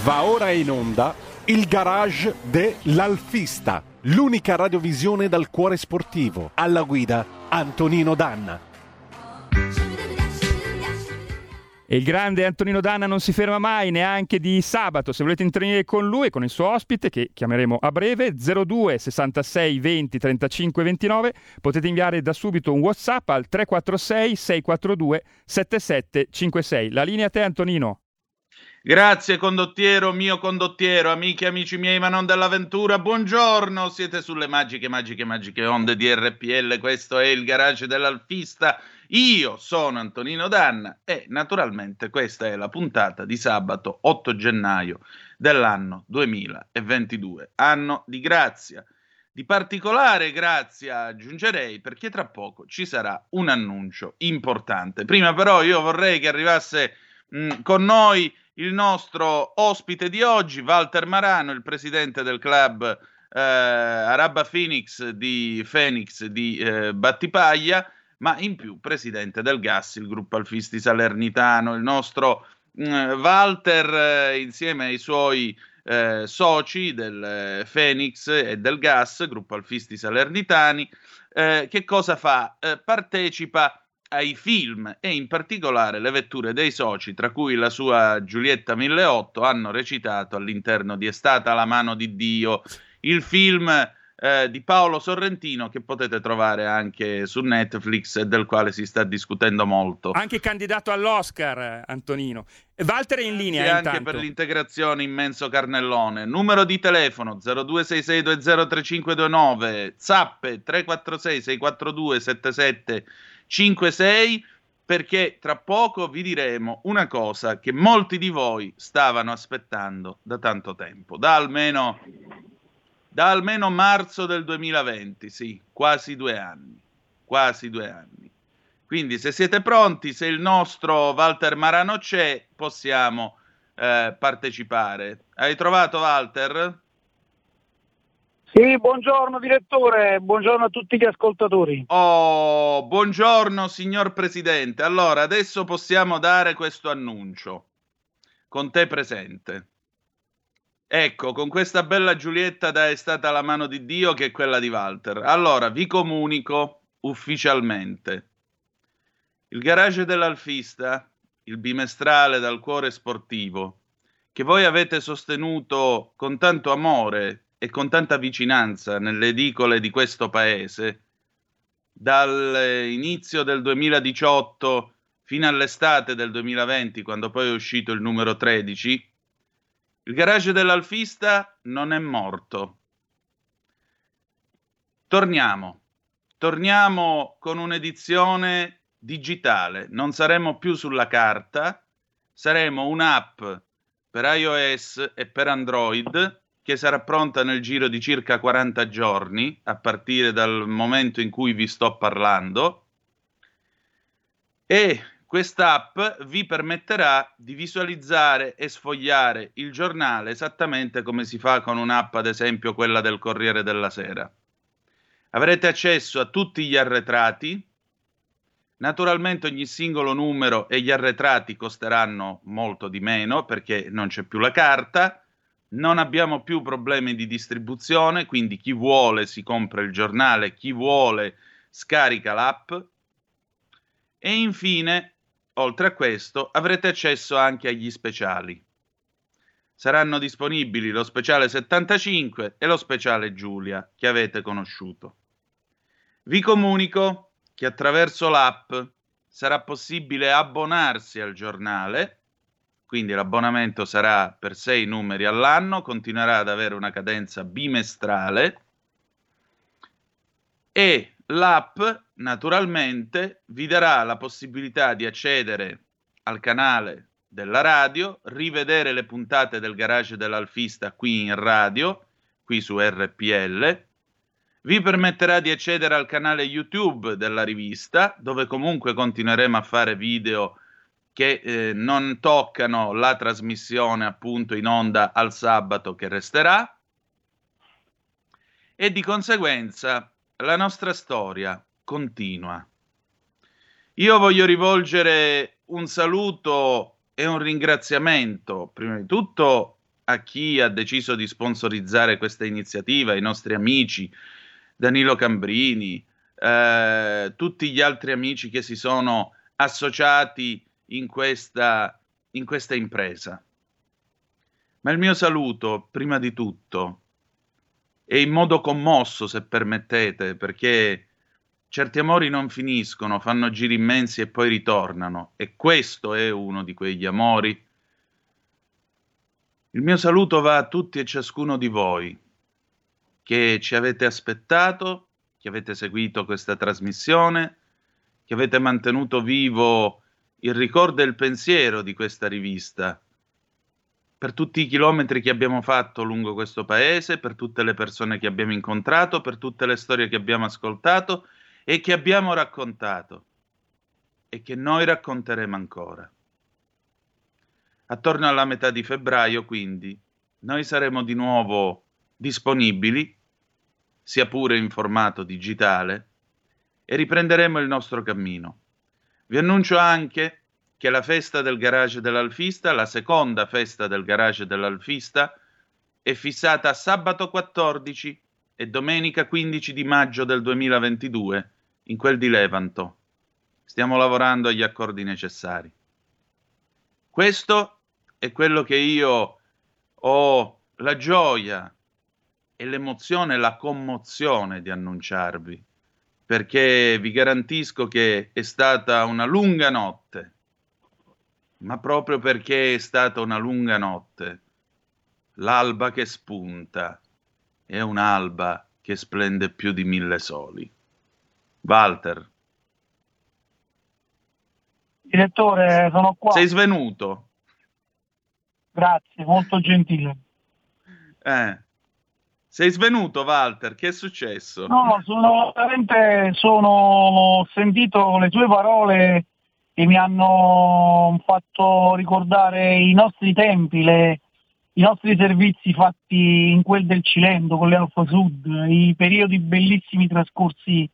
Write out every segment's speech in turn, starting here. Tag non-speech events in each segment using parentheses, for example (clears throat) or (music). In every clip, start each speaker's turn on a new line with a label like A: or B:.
A: Va ora in onda il garage dell'Alfista, l'unica radiovisione dal cuore sportivo. Alla guida Antonino Danna.
B: E il grande Antonino Danna non si ferma mai, neanche di sabato. Se volete intervenire con lui e con il suo ospite, che chiameremo a breve, 02 66 20 35 29, potete inviare da subito un WhatsApp al 346 642 7756. La linea a te, Antonino.
C: Grazie condottiero, mio condottiero, amiche e amici miei, ma non dell'avventura, buongiorno, siete sulle magiche, magiche, magiche onde di RPL, questo è il garage dell'alfista, io sono Antonino Danna e naturalmente questa è la puntata di sabato 8 gennaio dell'anno 2022, anno di grazia. Di particolare grazia aggiungerei perché tra poco ci sarà un annuncio importante. Prima però io vorrei che arrivasse mh, con noi il nostro ospite di oggi, Walter Marano, il presidente del club eh, Araba Phoenix di Phoenix di eh, Battipaglia, ma in più presidente del GAS, il gruppo Alfisti Salernitano. Il nostro eh, Walter, eh, insieme ai suoi eh, soci del eh, Phoenix e del GAS, gruppo Alfisti Salernitani, che cosa fa? partecipa ai film e in particolare le vetture dei soci, tra cui la sua Giulietta 1008, hanno recitato all'interno di È stata la mano di Dio, il film eh, di Paolo Sorrentino che potete trovare anche su Netflix e del quale si sta discutendo molto.
B: Anche candidato all'Oscar, Antonino. Walter è in linea.
C: Sì, anche per l'integrazione immenso carnellone. Numero di telefono 0266203529, zappe 346 642 77 5-6 perché tra poco vi diremo una cosa che molti di voi stavano aspettando da tanto tempo, da almeno, da almeno marzo del 2020, sì, quasi due anni, quasi due anni. Quindi se siete pronti, se il nostro Walter Marano c'è, possiamo eh, partecipare. Hai trovato Walter?
D: Sì, buongiorno direttore, buongiorno a tutti gli ascoltatori.
C: Oh, buongiorno signor Presidente. Allora, adesso possiamo dare questo annuncio con te presente. Ecco, con questa bella Giulietta da È stata la mano di Dio che è quella di Walter. Allora, vi comunico ufficialmente. Il garage dell'Alfista, il bimestrale dal cuore sportivo, che voi avete sostenuto con tanto amore e con tanta vicinanza nelle edicole di questo paese, dall'inizio del 2018 fino all'estate del 2020, quando poi è uscito il numero 13, il garage dell'Alfista non è morto. Torniamo, torniamo con un'edizione digitale, non saremo più sulla carta, saremo un'app per iOS e per Android che sarà pronta nel giro di circa 40 giorni, a partire dal momento in cui vi sto parlando. E quest'app vi permetterà di visualizzare e sfogliare il giornale esattamente come si fa con un'app, ad esempio quella del Corriere della Sera. Avrete accesso a tutti gli arretrati. Naturalmente ogni singolo numero e gli arretrati costeranno molto di meno perché non c'è più la carta non abbiamo più problemi di distribuzione, quindi chi vuole si compra il giornale, chi vuole scarica l'app. E infine, oltre a questo, avrete accesso anche agli speciali. Saranno disponibili lo speciale 75 e lo speciale Giulia che avete conosciuto. Vi comunico che attraverso l'app sarà possibile abbonarsi al giornale quindi l'abbonamento sarà per sei numeri all'anno, continuerà ad avere una cadenza bimestrale. E l'app naturalmente vi darà la possibilità di accedere al canale della radio, rivedere le puntate del garage dell'Alfista qui in radio, qui su RPL, vi permetterà di accedere al canale YouTube della rivista, dove comunque continueremo a fare video che eh, non toccano la trasmissione appunto in onda al sabato che resterà e di conseguenza la nostra storia continua. Io voglio rivolgere un saluto e un ringraziamento, prima di tutto a chi ha deciso di sponsorizzare questa iniziativa, i nostri amici, Danilo Cambrini, eh, tutti gli altri amici che si sono associati in questa, in questa impresa. Ma il mio saluto, prima di tutto, è in modo commosso, se permettete, perché certi amori non finiscono, fanno giri immensi e poi ritornano, e questo è uno di quegli amori. Il mio saluto va a tutti e ciascuno di voi che ci avete aspettato, che avete seguito questa trasmissione, che avete mantenuto vivo il ricordo e il pensiero di questa rivista per tutti i chilometri che abbiamo fatto lungo questo paese, per tutte le persone che abbiamo incontrato, per tutte le storie che abbiamo ascoltato e che abbiamo raccontato e che noi racconteremo ancora. Attorno alla metà di febbraio, quindi, noi saremo di nuovo disponibili, sia pure in formato digitale, e riprenderemo il nostro cammino. Vi annuncio anche che la festa del garage dell'Alfista, la seconda festa del garage dell'Alfista, è fissata a sabato 14 e domenica 15 di maggio del 2022 in quel di Levanto. Stiamo lavorando agli accordi necessari. Questo è quello che io ho la gioia e l'emozione, la commozione di annunciarvi, perché vi garantisco che è stata una lunga notte ma proprio perché è stata una lunga notte, l'alba che spunta è un'alba che splende più di mille soli. Walter.
D: Direttore, sono qua.
C: Sei svenuto.
D: Grazie, molto gentile.
C: Eh. Sei svenuto, Walter? Che è successo?
D: No, sono veramente sono, sentito le tue parole che mi hanno fatto ricordare i nostri tempi, le, i nostri servizi fatti in quel del Cilento con le Alfa Sud, i periodi bellissimi trascorsi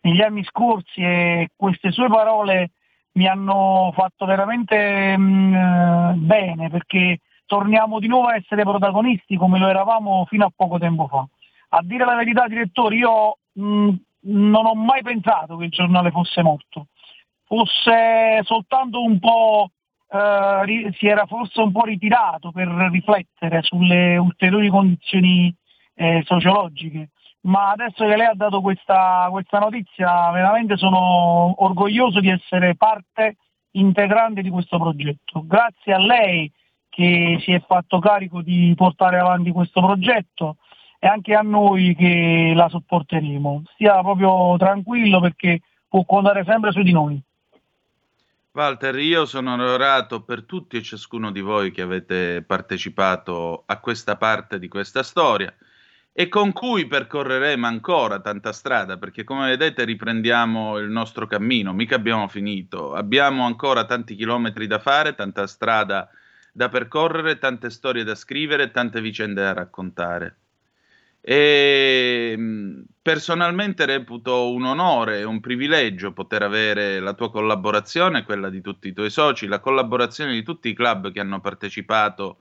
D: negli anni scorsi e queste sue parole mi hanno fatto veramente mh, mm, bene perché torniamo di nuovo a essere protagonisti come lo eravamo fino a poco tempo fa. A dire la verità, direttore, io mh, mm, non ho mai pensato che il giornale fosse morto fosse soltanto un po', eh, si era forse un po' ritirato per riflettere sulle ulteriori condizioni eh, sociologiche. Ma adesso che lei ha dato questa, questa notizia, veramente sono orgoglioso di essere parte integrante di questo progetto. Grazie a lei che si è fatto carico di portare avanti questo progetto e anche a noi che la sopporteremo. Stia proprio tranquillo perché può contare sempre su di noi.
C: Walter, io sono onorato per tutti e ciascuno di voi che avete partecipato a questa parte di questa storia e con cui percorreremo ancora tanta strada, perché come vedete riprendiamo il nostro cammino, mica abbiamo finito, abbiamo ancora tanti chilometri da fare, tanta strada da percorrere, tante storie da scrivere, tante vicende da raccontare. E personalmente reputo un onore e un privilegio poter avere la tua collaborazione, quella di tutti i tuoi soci, la collaborazione di tutti i club che hanno partecipato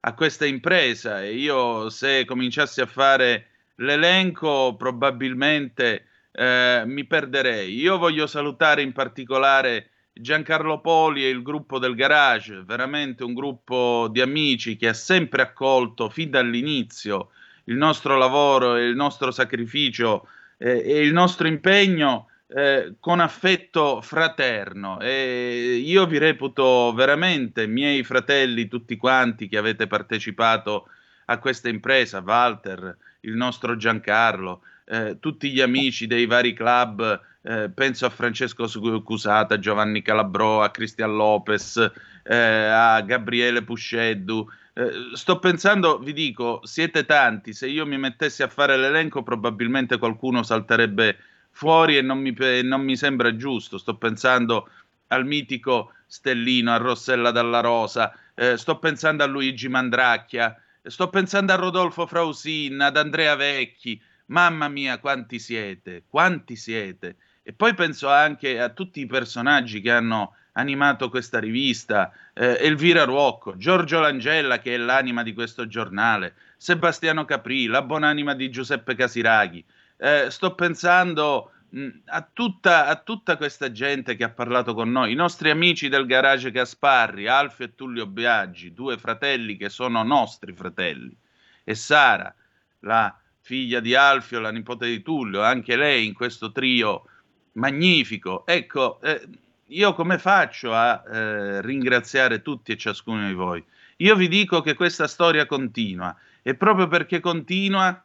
C: a questa impresa e io se cominciassi a fare l'elenco probabilmente eh, mi perderei. Io voglio salutare in particolare Giancarlo Poli e il gruppo del Garage, veramente un gruppo di amici che ha sempre accolto fin dall'inizio il nostro lavoro il nostro sacrificio eh, e il nostro impegno eh, con affetto fraterno. E io vi reputo veramente miei fratelli, tutti quanti che avete partecipato a questa impresa, Walter, il nostro Giancarlo, eh, tutti gli amici dei vari club, eh, penso a Francesco Cusata, Giovanni Calabro, a Cristian Lopez, eh, a Gabriele Pusceddu, eh, sto pensando, vi dico, siete tanti, se io mi mettessi a fare l'elenco probabilmente qualcuno salterebbe fuori e non mi, non mi sembra giusto. Sto pensando al mitico Stellino, a Rossella Dalla Rosa, eh, sto pensando a Luigi Mandracchia, sto pensando a Rodolfo Frausin, ad Andrea Vecchi. Mamma mia, quanti siete, quanti siete. E poi penso anche a tutti i personaggi che hanno animato questa rivista, eh, Elvira Ruocco, Giorgio Langella che è l'anima di questo giornale, Sebastiano Capri, la buonanima di Giuseppe Casiraghi. Eh, sto pensando mh, a, tutta, a, tutta, questa gente che ha parlato con noi, i nostri amici del garage Gasparri, Alfio e Tullio Biaggi, due fratelli che sono nostri fratelli, e Sara, la figlia di Alfio, la nipote di Tullio, anche lei in questo trio magnifico. Ecco, eh, io come faccio a eh, ringraziare tutti e ciascuno di voi? Io vi dico che questa storia continua e proprio perché continua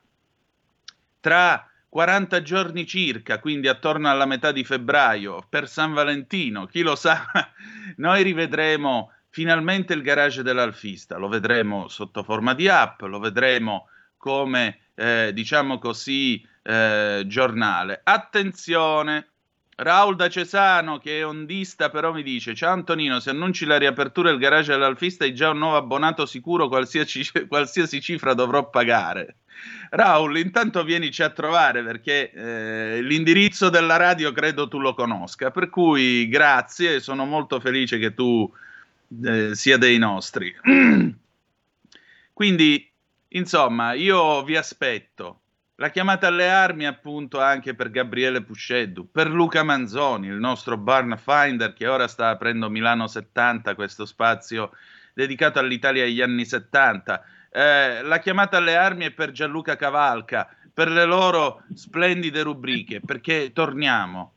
C: tra 40 giorni circa, quindi attorno alla metà di febbraio, per San Valentino, chi lo sa, (laughs) noi rivedremo finalmente il garage dell'alfista, lo vedremo sotto forma di app, lo vedremo come, eh, diciamo così, eh, giornale. Attenzione, Raul da Cesano, che è ondista, però mi dice: Ciao Antonino, se annunci la riapertura del garage dell'Alfista, hai già un nuovo abbonato sicuro, qualsiasi, qualsiasi cifra dovrò pagare. Raul, intanto vienici a trovare perché eh, l'indirizzo della radio credo tu lo conosca, per cui grazie, sono molto felice che tu eh, sia dei nostri. (clears throat) Quindi, insomma, io vi aspetto. La chiamata alle armi appunto anche per Gabriele Pusceddu, per Luca Manzoni, il nostro barn finder che ora sta aprendo Milano 70, questo spazio dedicato all'Italia degli anni 70. Eh, la chiamata alle armi è per Gianluca Cavalca, per le loro splendide rubriche, perché torniamo.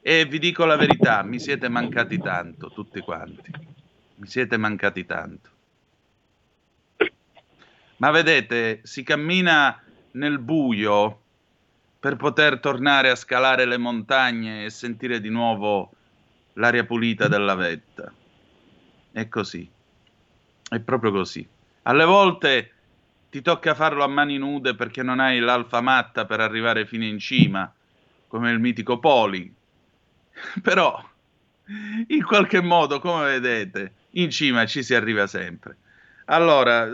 C: E vi dico la verità, mi siete mancati tanto, tutti quanti. Mi siete mancati tanto. Ma vedete, si cammina nel buio per poter tornare a scalare le montagne e sentire di nuovo l'aria pulita della vetta. È così. È proprio così. Alle volte ti tocca farlo a mani nude perché non hai l'alfa matta per arrivare fino in cima, come il mitico Poli. (laughs) Però, in qualche modo, come vedete, in cima ci si arriva sempre. Allora,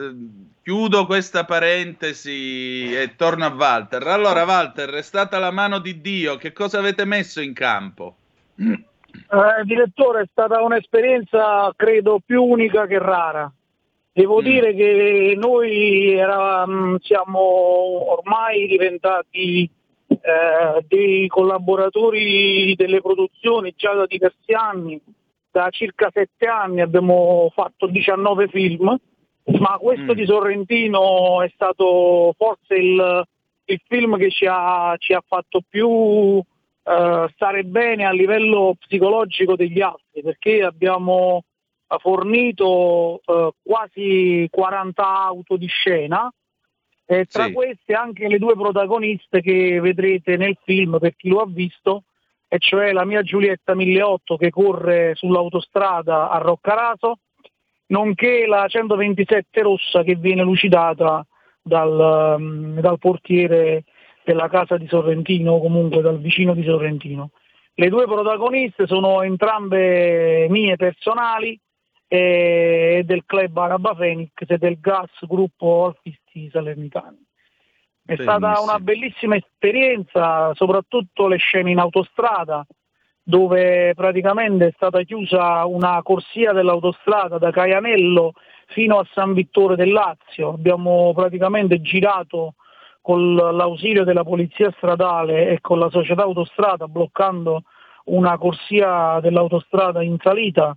C: chiudo questa parentesi e torno a Walter. Allora, Walter, è stata la mano di Dio, che cosa avete messo in campo?
D: Eh, direttore, è stata un'esperienza, credo, più unica che rara. Devo mm. dire che noi eravamo, siamo ormai diventati eh, dei collaboratori delle produzioni già da diversi anni, da circa sette anni abbiamo fatto 19 film ma questo mm. di Sorrentino è stato forse il, il film che ci ha, ci ha fatto più uh, stare bene a livello psicologico degli altri, perché abbiamo fornito uh, quasi 40 auto di scena e tra sì. queste anche le due protagoniste che vedrete nel film per chi lo ha visto, e cioè la mia Giulietta 1008 che corre sull'autostrada a Roccaraso nonché la 127 rossa che viene lucidata dal, um, dal portiere della casa di Sorrentino o comunque dal vicino di Sorrentino. Le due protagoniste sono entrambe mie personali e del club Araba Phoenix e del gas gruppo Alfisti Salernitani. È Benissimo. stata una bellissima esperienza, soprattutto le scene in autostrada, dove praticamente è stata chiusa una corsia dell'autostrada da Caianello fino a San Vittore del Lazio. Abbiamo praticamente girato con l'ausilio della polizia stradale e con la società autostrada bloccando una corsia dell'autostrada in salita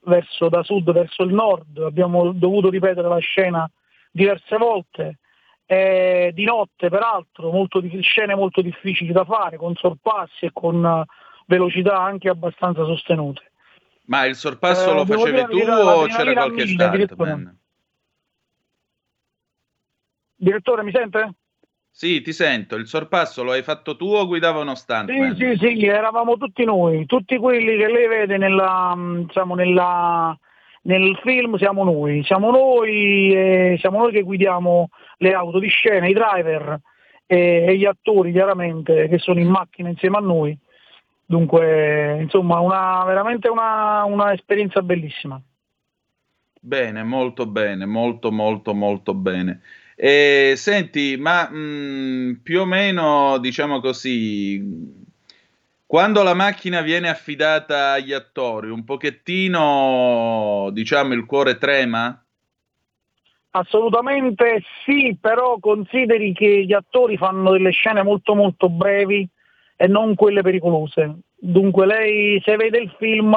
D: verso, da sud verso il nord. Abbiamo dovuto ripetere la scena diverse volte. E di notte peraltro molto, scene molto difficili da fare con sorpassi e con velocità anche abbastanza sostenute.
C: Ma il sorpasso eh, lo facevi tu o c'era qualche mille, start?
D: Direttore. direttore, mi sente?
C: Sì, ti sento. Il sorpasso lo hai fatto tu o guidava uno stand?
D: Sì, sì, sì, eravamo tutti noi, tutti quelli che lei vede nella, diciamo, nella, nel film siamo noi, siamo noi, eh, siamo noi che guidiamo le auto di scena, i driver e, e gli attori chiaramente che sono in macchina insieme a noi Dunque, insomma, una, veramente una, una esperienza bellissima.
C: Bene, molto bene, molto molto molto bene. E, senti, ma mh, più o meno, diciamo così, Quando la macchina viene affidata agli attori, un pochettino, diciamo, il cuore trema?
D: Assolutamente sì, però consideri che gli attori fanno delle scene molto molto brevi e non quelle pericolose. Dunque lei se vede il film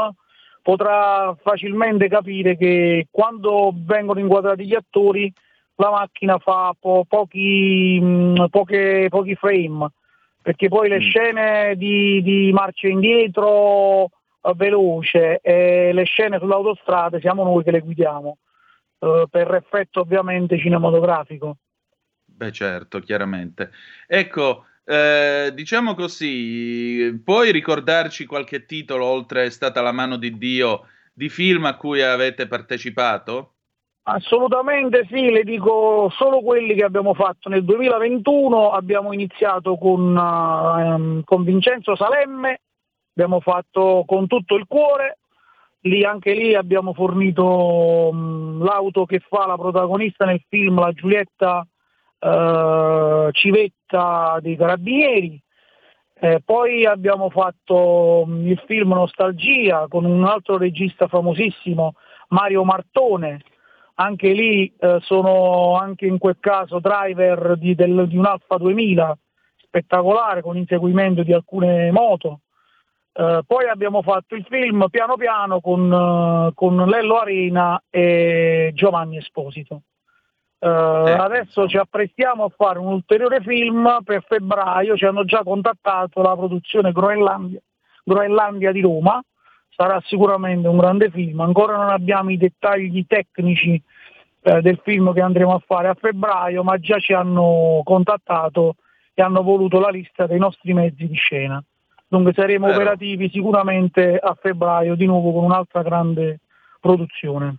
D: potrà facilmente capire che quando vengono inquadrati gli attori la macchina fa po- pochi, mh, poche, pochi, frame, perché poi le mm. scene di, di marcia indietro uh, veloce e le scene sull'autostrada siamo noi che le guidiamo. Eh, per effetto ovviamente cinematografico.
C: Beh certo, chiaramente. Ecco, eh, diciamo così, puoi ricordarci qualche titolo, oltre è stata la mano di Dio, di film a cui avete partecipato?
D: Assolutamente sì, le dico solo quelli che abbiamo fatto nel 2021, abbiamo iniziato con, uh, con Vincenzo Salemme, abbiamo fatto con tutto il cuore, lì, anche lì abbiamo fornito mh, l'auto che fa la protagonista nel film, la Giulietta eh, Civetta dei Carabinieri. Eh, poi abbiamo fatto mh, il film Nostalgia con un altro regista famosissimo, Mario Martone. Anche lì eh, sono anche in quel caso driver di, del, di un Alfa 2000 spettacolare con inseguimento di alcune moto. Uh, poi abbiamo fatto il film piano piano con, uh, con Lello Arena e Giovanni Esposito. Uh, eh, adesso ci apprestiamo a fare un ulteriore film per febbraio, ci hanno già contattato la produzione Groenlandia, Groenlandia di Roma, sarà sicuramente un grande film, ancora non abbiamo i dettagli tecnici eh, del film che andremo a fare a febbraio, ma già ci hanno contattato e hanno voluto la lista dei nostri mezzi di scena. Dunque saremo Vero. operativi sicuramente a febbraio di nuovo con un'altra grande produzione.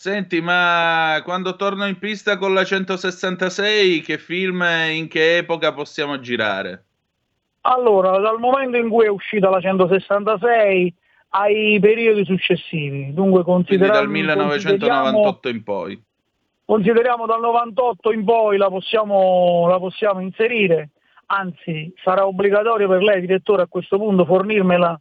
C: Senti, ma quando torno in pista con la 166, che film in che epoca possiamo girare?
D: Allora, dal momento in cui è uscita la 166 ai periodi successivi, dunque consideriamo...
C: dal 1998 in poi.
D: Consideriamo dal 98 in poi la possiamo, la possiamo inserire anzi sarà obbligatorio per lei, direttore, a questo punto fornirmela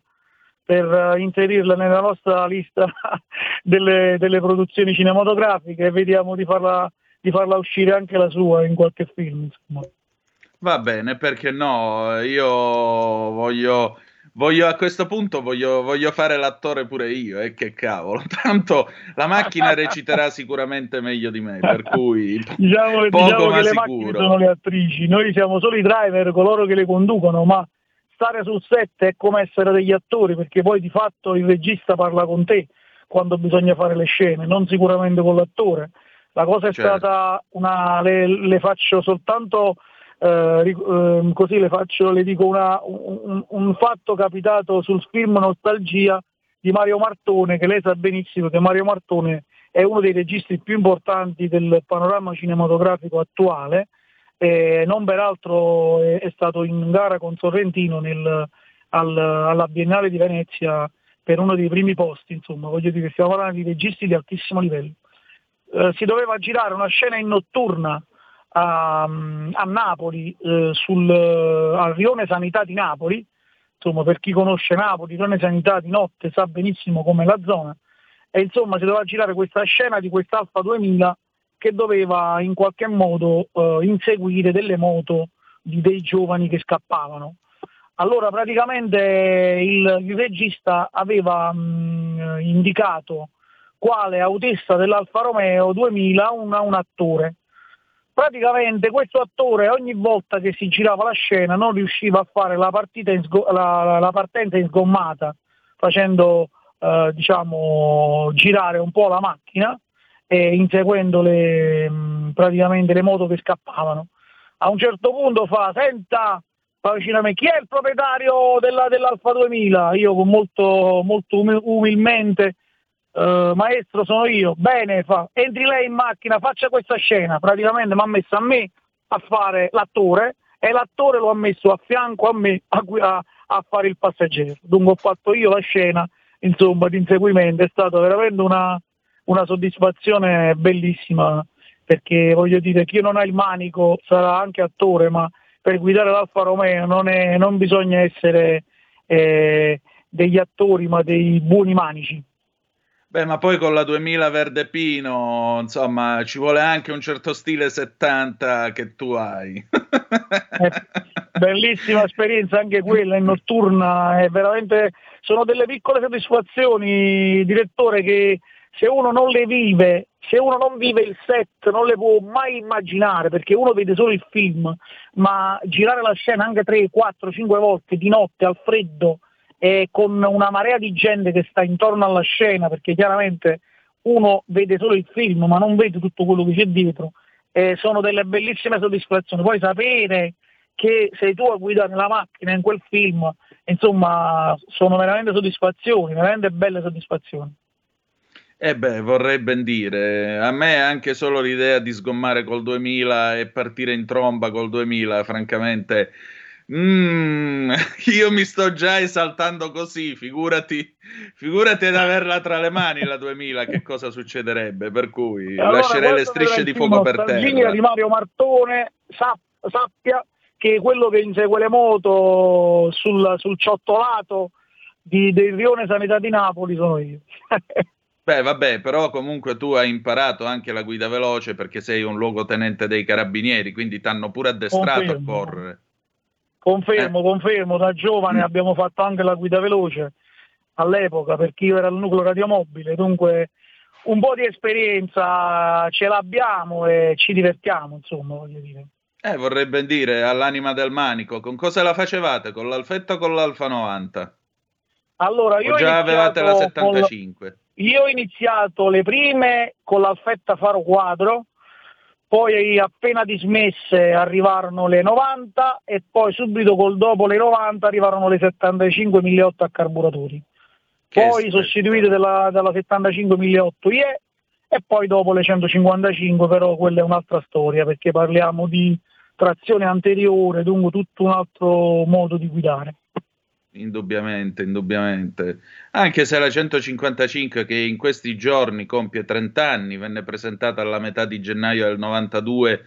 D: per eh, inserirla nella nostra lista (laughs) delle, delle, produzioni cinematografiche e vediamo di farla, di farla, uscire anche la sua in qualche film. Insomma.
C: Va bene, perché no? Io voglio Voglio, a questo punto voglio, voglio, fare l'attore pure io, e eh, che cavolo. (laughs) Tanto la macchina reciterà sicuramente meglio di me, per cui (laughs)
D: diciamo,
C: poco
D: diciamo
C: ma
D: che
C: sicuro.
D: sono le attrici, noi siamo solo i driver, coloro che le conducono, ma stare sul set è come essere degli attori, perché poi di fatto il regista parla con te quando bisogna fare le scene, non sicuramente con l'attore. La cosa è certo. stata una, le, le faccio soltanto eh, ehm, così le, faccio, le dico una, un, un, fatto capitato sul film Nostalgia di Mario Martone, che lei sa benissimo che Mario Martone è uno dei registi più importanti del panorama cinematografico attuale, e non peraltro è, è stato in gara con Sorrentino nel, al, alla Biennale di Venezia per uno dei primi posti, insomma, voglio dire, stiamo parlando di registi di altissimo livello. Eh, si doveva girare una scena in notturna a, a Napoli, eh, sul, al Rione Sanità di Napoli, insomma per chi conosce Napoli, Rione Sanità di notte sa benissimo com'è la zona, e insomma si doveva girare questa scena di quest'Alfa 2000 che doveva in qualche modo eh, inseguire delle moto di dei giovani che scappavano. Allora praticamente il, il regista aveva mh, indicato quale autista dell'Alfa Romeo 2000 una, un attore praticamente questo attore ogni volta che si girava la scena non riusciva a fare la, sgo- la, la partenza in sgommata facendo eh, diciamo, girare un po' la macchina e inseguendo le, mm, praticamente le moto che scappavano. A un certo punto fa, senta, fa vicino a me, chi è il proprietario della, dell'Alfa 2000? Io con molto, molto umilmente Uh, maestro sono io, bene, fa, entri lei in macchina, faccia questa scena, praticamente mi ha messo a me a fare l'attore e l'attore lo ha messo a fianco a me a, a, a fare il passeggero. Dunque ho fatto io la scena, insomma, di inseguimento, è stata veramente una, una soddisfazione bellissima, perché voglio dire, chi non ha il manico sarà anche attore, ma per guidare l'Alfa Romeo non, è, non bisogna essere eh, degli attori ma dei buoni manici.
C: Beh, ma poi con la 2000 Verde Pino, insomma, ci vuole anche un certo stile 70 che tu hai. (laughs)
D: eh, bellissima esperienza anche quella in notturna, è veramente sono delle piccole soddisfazioni, direttore, che se uno non le vive, se uno non vive il set, non le può mai immaginare, perché uno vede solo il film, ma girare la scena anche 3, 4, 5 volte di notte al freddo e con una marea di gente che sta intorno alla scena, perché chiaramente uno vede solo il film ma non vede tutto quello che c'è dietro, eh, sono delle bellissime soddisfazioni. Poi sapere che sei tu a guidare la macchina in quel film, insomma, sono veramente soddisfazioni, veramente belle soddisfazioni.
C: Eh beh, vorrei ben dire, a me anche solo l'idea di sgommare col 2000 e partire in tromba col 2000, francamente, Mm, (laughs) io mi sto già esaltando così, figurati, figurati ad averla tra le mani la 2000, che cosa succederebbe? Per cui allora, lascerei le strisce di fuoco per terra.
D: di Mario Martone, sapp- sappia che quello che insegue le moto sul, sul ciottolato di, del Rione Sanità di Napoli sono io. (laughs)
C: Beh, vabbè, però comunque tu hai imparato anche la guida veloce perché sei un luogotenente dei carabinieri, quindi ti hanno pure addestrato Confermo. a correre.
D: Confermo, eh. confermo, da giovane mm. abbiamo fatto anche la guida veloce all'epoca perché io ero al nucleo radiomobile, dunque un po' di esperienza ce l'abbiamo e ci divertiamo, insomma, voglio dire.
C: Eh, vorrei ben dire, all'anima del manico, con cosa la facevate? Con l'Alfetta o con l'Alfa 90?
D: Allora, io
C: o già avevate la 75?
D: Con... Io ho iniziato le prime con l'Alfetta Faro Quadro, poi appena dismesse arrivarono le 90 e poi subito col dopo le 90 arrivarono le 75 1008 a carburatori. Poi sostituite dalla, dalla 75 1008 IE e poi dopo le 155, però quella è un'altra storia perché parliamo di trazione anteriore, dunque tutto un altro modo di guidare.
C: Indubbiamente, indubbiamente. Anche se la 155 che in questi giorni compie 30 anni, venne presentata alla metà di gennaio del 92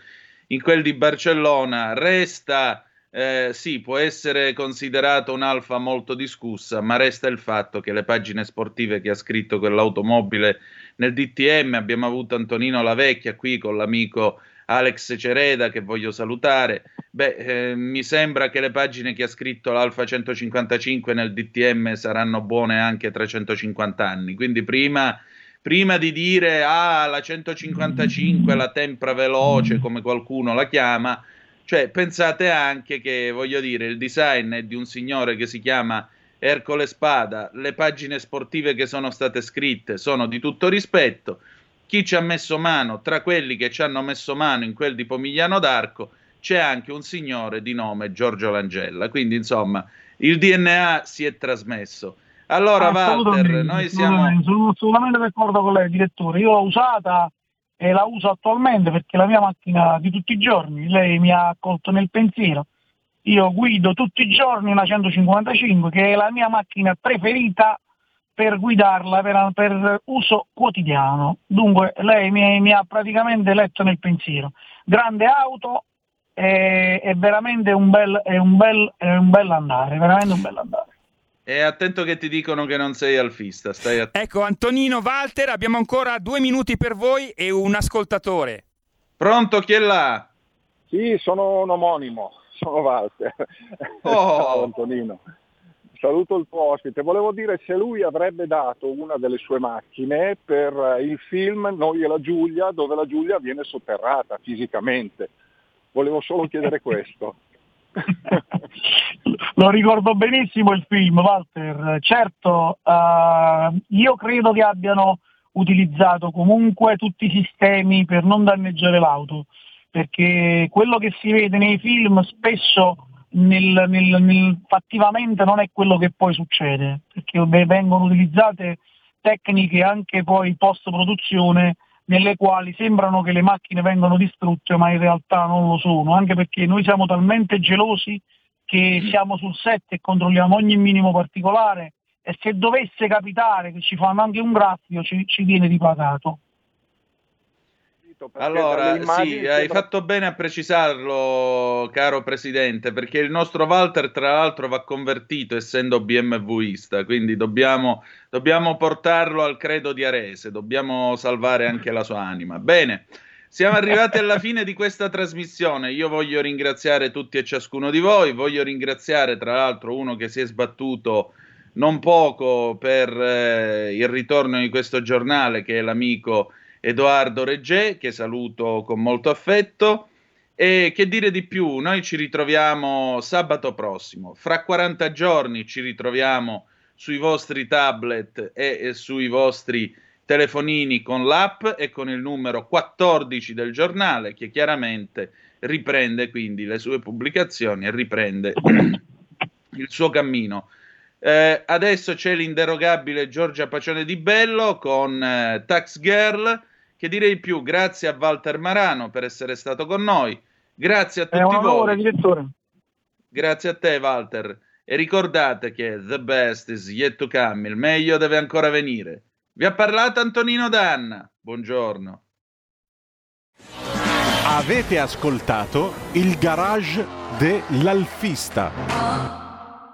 C: in quel di Barcellona, resta, eh, sì, può essere considerato un'alfa molto discussa, ma resta il fatto che le pagine sportive che ha scritto quell'automobile nel DTM, abbiamo avuto Antonino Lavecchia qui con l'amico Alex Cereda che voglio salutare. Beh, eh, mi sembra che le pagine che ha scritto l'Alfa 155 nel DTM saranno buone anche tra 150 anni. Quindi prima, prima di dire ah, la 155, la tempra veloce, come qualcuno la chiama, cioè pensate anche che, voglio dire, il design è di un signore che si chiama Ercole Spada, le pagine sportive che sono state scritte sono di tutto rispetto chi ci ha messo mano, tra quelli che ci hanno messo mano in quel di Pomigliano d'Arco, c'è anche un signore di nome Giorgio Langella. Quindi, insomma, il DNA si è trasmesso. Allora, Walter, noi siamo.
D: Sono assolutamente d'accordo con lei, direttore. Io l'ho usata e la uso attualmente perché è la mia macchina di tutti i giorni. Lei mi ha accolto nel pensiero. Io guido tutti i giorni una 155, che è la mia macchina preferita per guidarla per, per uso quotidiano. Dunque lei mi, mi, ha praticamente letto nel pensiero. Grande auto, è, è veramente un bel, è un bel, è un bel andare, veramente un bel andare.
C: E attento che ti dicono che non sei alfista. Stai att-
B: ecco, Antonino Walter, abbiamo ancora due minuti per voi e un ascoltatore.
C: Pronto, chi è là?
E: Sì, sono un omonimo, sono Walter. Oh. (laughs) Ciao Antonino saluto il tuo ospite. Volevo dire se lui avrebbe dato una delle sue macchine per il film Noi e la Giulia, dove la Giulia viene sotterrata fisicamente. Volevo solo chiedere (laughs) questo.
D: Lo ricordo benissimo il film, Walter. Certo, uh, io credo che abbiano utilizzato comunque tutti i sistemi per non danneggiare l'auto, perché quello che si vede nei film spesso nel, nel, nel, fattivamente non è quello che poi succede, perché vengono utilizzate tecniche anche poi post produzione nelle quali sembrano che le macchine vengono distrutte ma in realtà non lo sono, anche perché noi siamo talmente gelosi che siamo sul set e controlliamo ogni minimo particolare e se dovesse capitare che ci fanno anche un graffio ci, ci viene ripagato.
E: Capito.
C: Allora, sì, hai fatto bene a precisarlo, caro Presidente, perché il nostro Walter, tra l'altro, va convertito essendo BMWista, quindi dobbiamo, dobbiamo portarlo al credo di Arese, dobbiamo salvare anche la sua anima. Bene. Siamo arrivati alla (laughs) fine di questa trasmissione. Io voglio ringraziare tutti e ciascuno di voi. Voglio ringraziare, tra l'altro, uno che si è sbattuto non poco per eh, il ritorno di questo giornale, che è l'amico Edoardo Reggè, che saluto con molto affetto. E che dire di più? Noi ci ritroviamo sabato prossimo. Fra 40 giorni ci ritroviamo sui vostri tablet e, e sui vostri telefonini con l'app e con il numero 14 del giornale che chiaramente riprende quindi le sue pubblicazioni e riprende il suo cammino. Eh, adesso c'è l'inderogabile Giorgia Pacione di Bello con eh, Tax Girl. Che direi più, grazie a Walter Marano per essere stato con noi. Grazie a tutti voi. Onore, direttore. Grazie a te, Walter. E ricordate che the best is yet to come, il meglio deve ancora venire. Vi ha parlato Antonino Danna. Buongiorno.
A: Avete ascoltato il garage dell'alfista.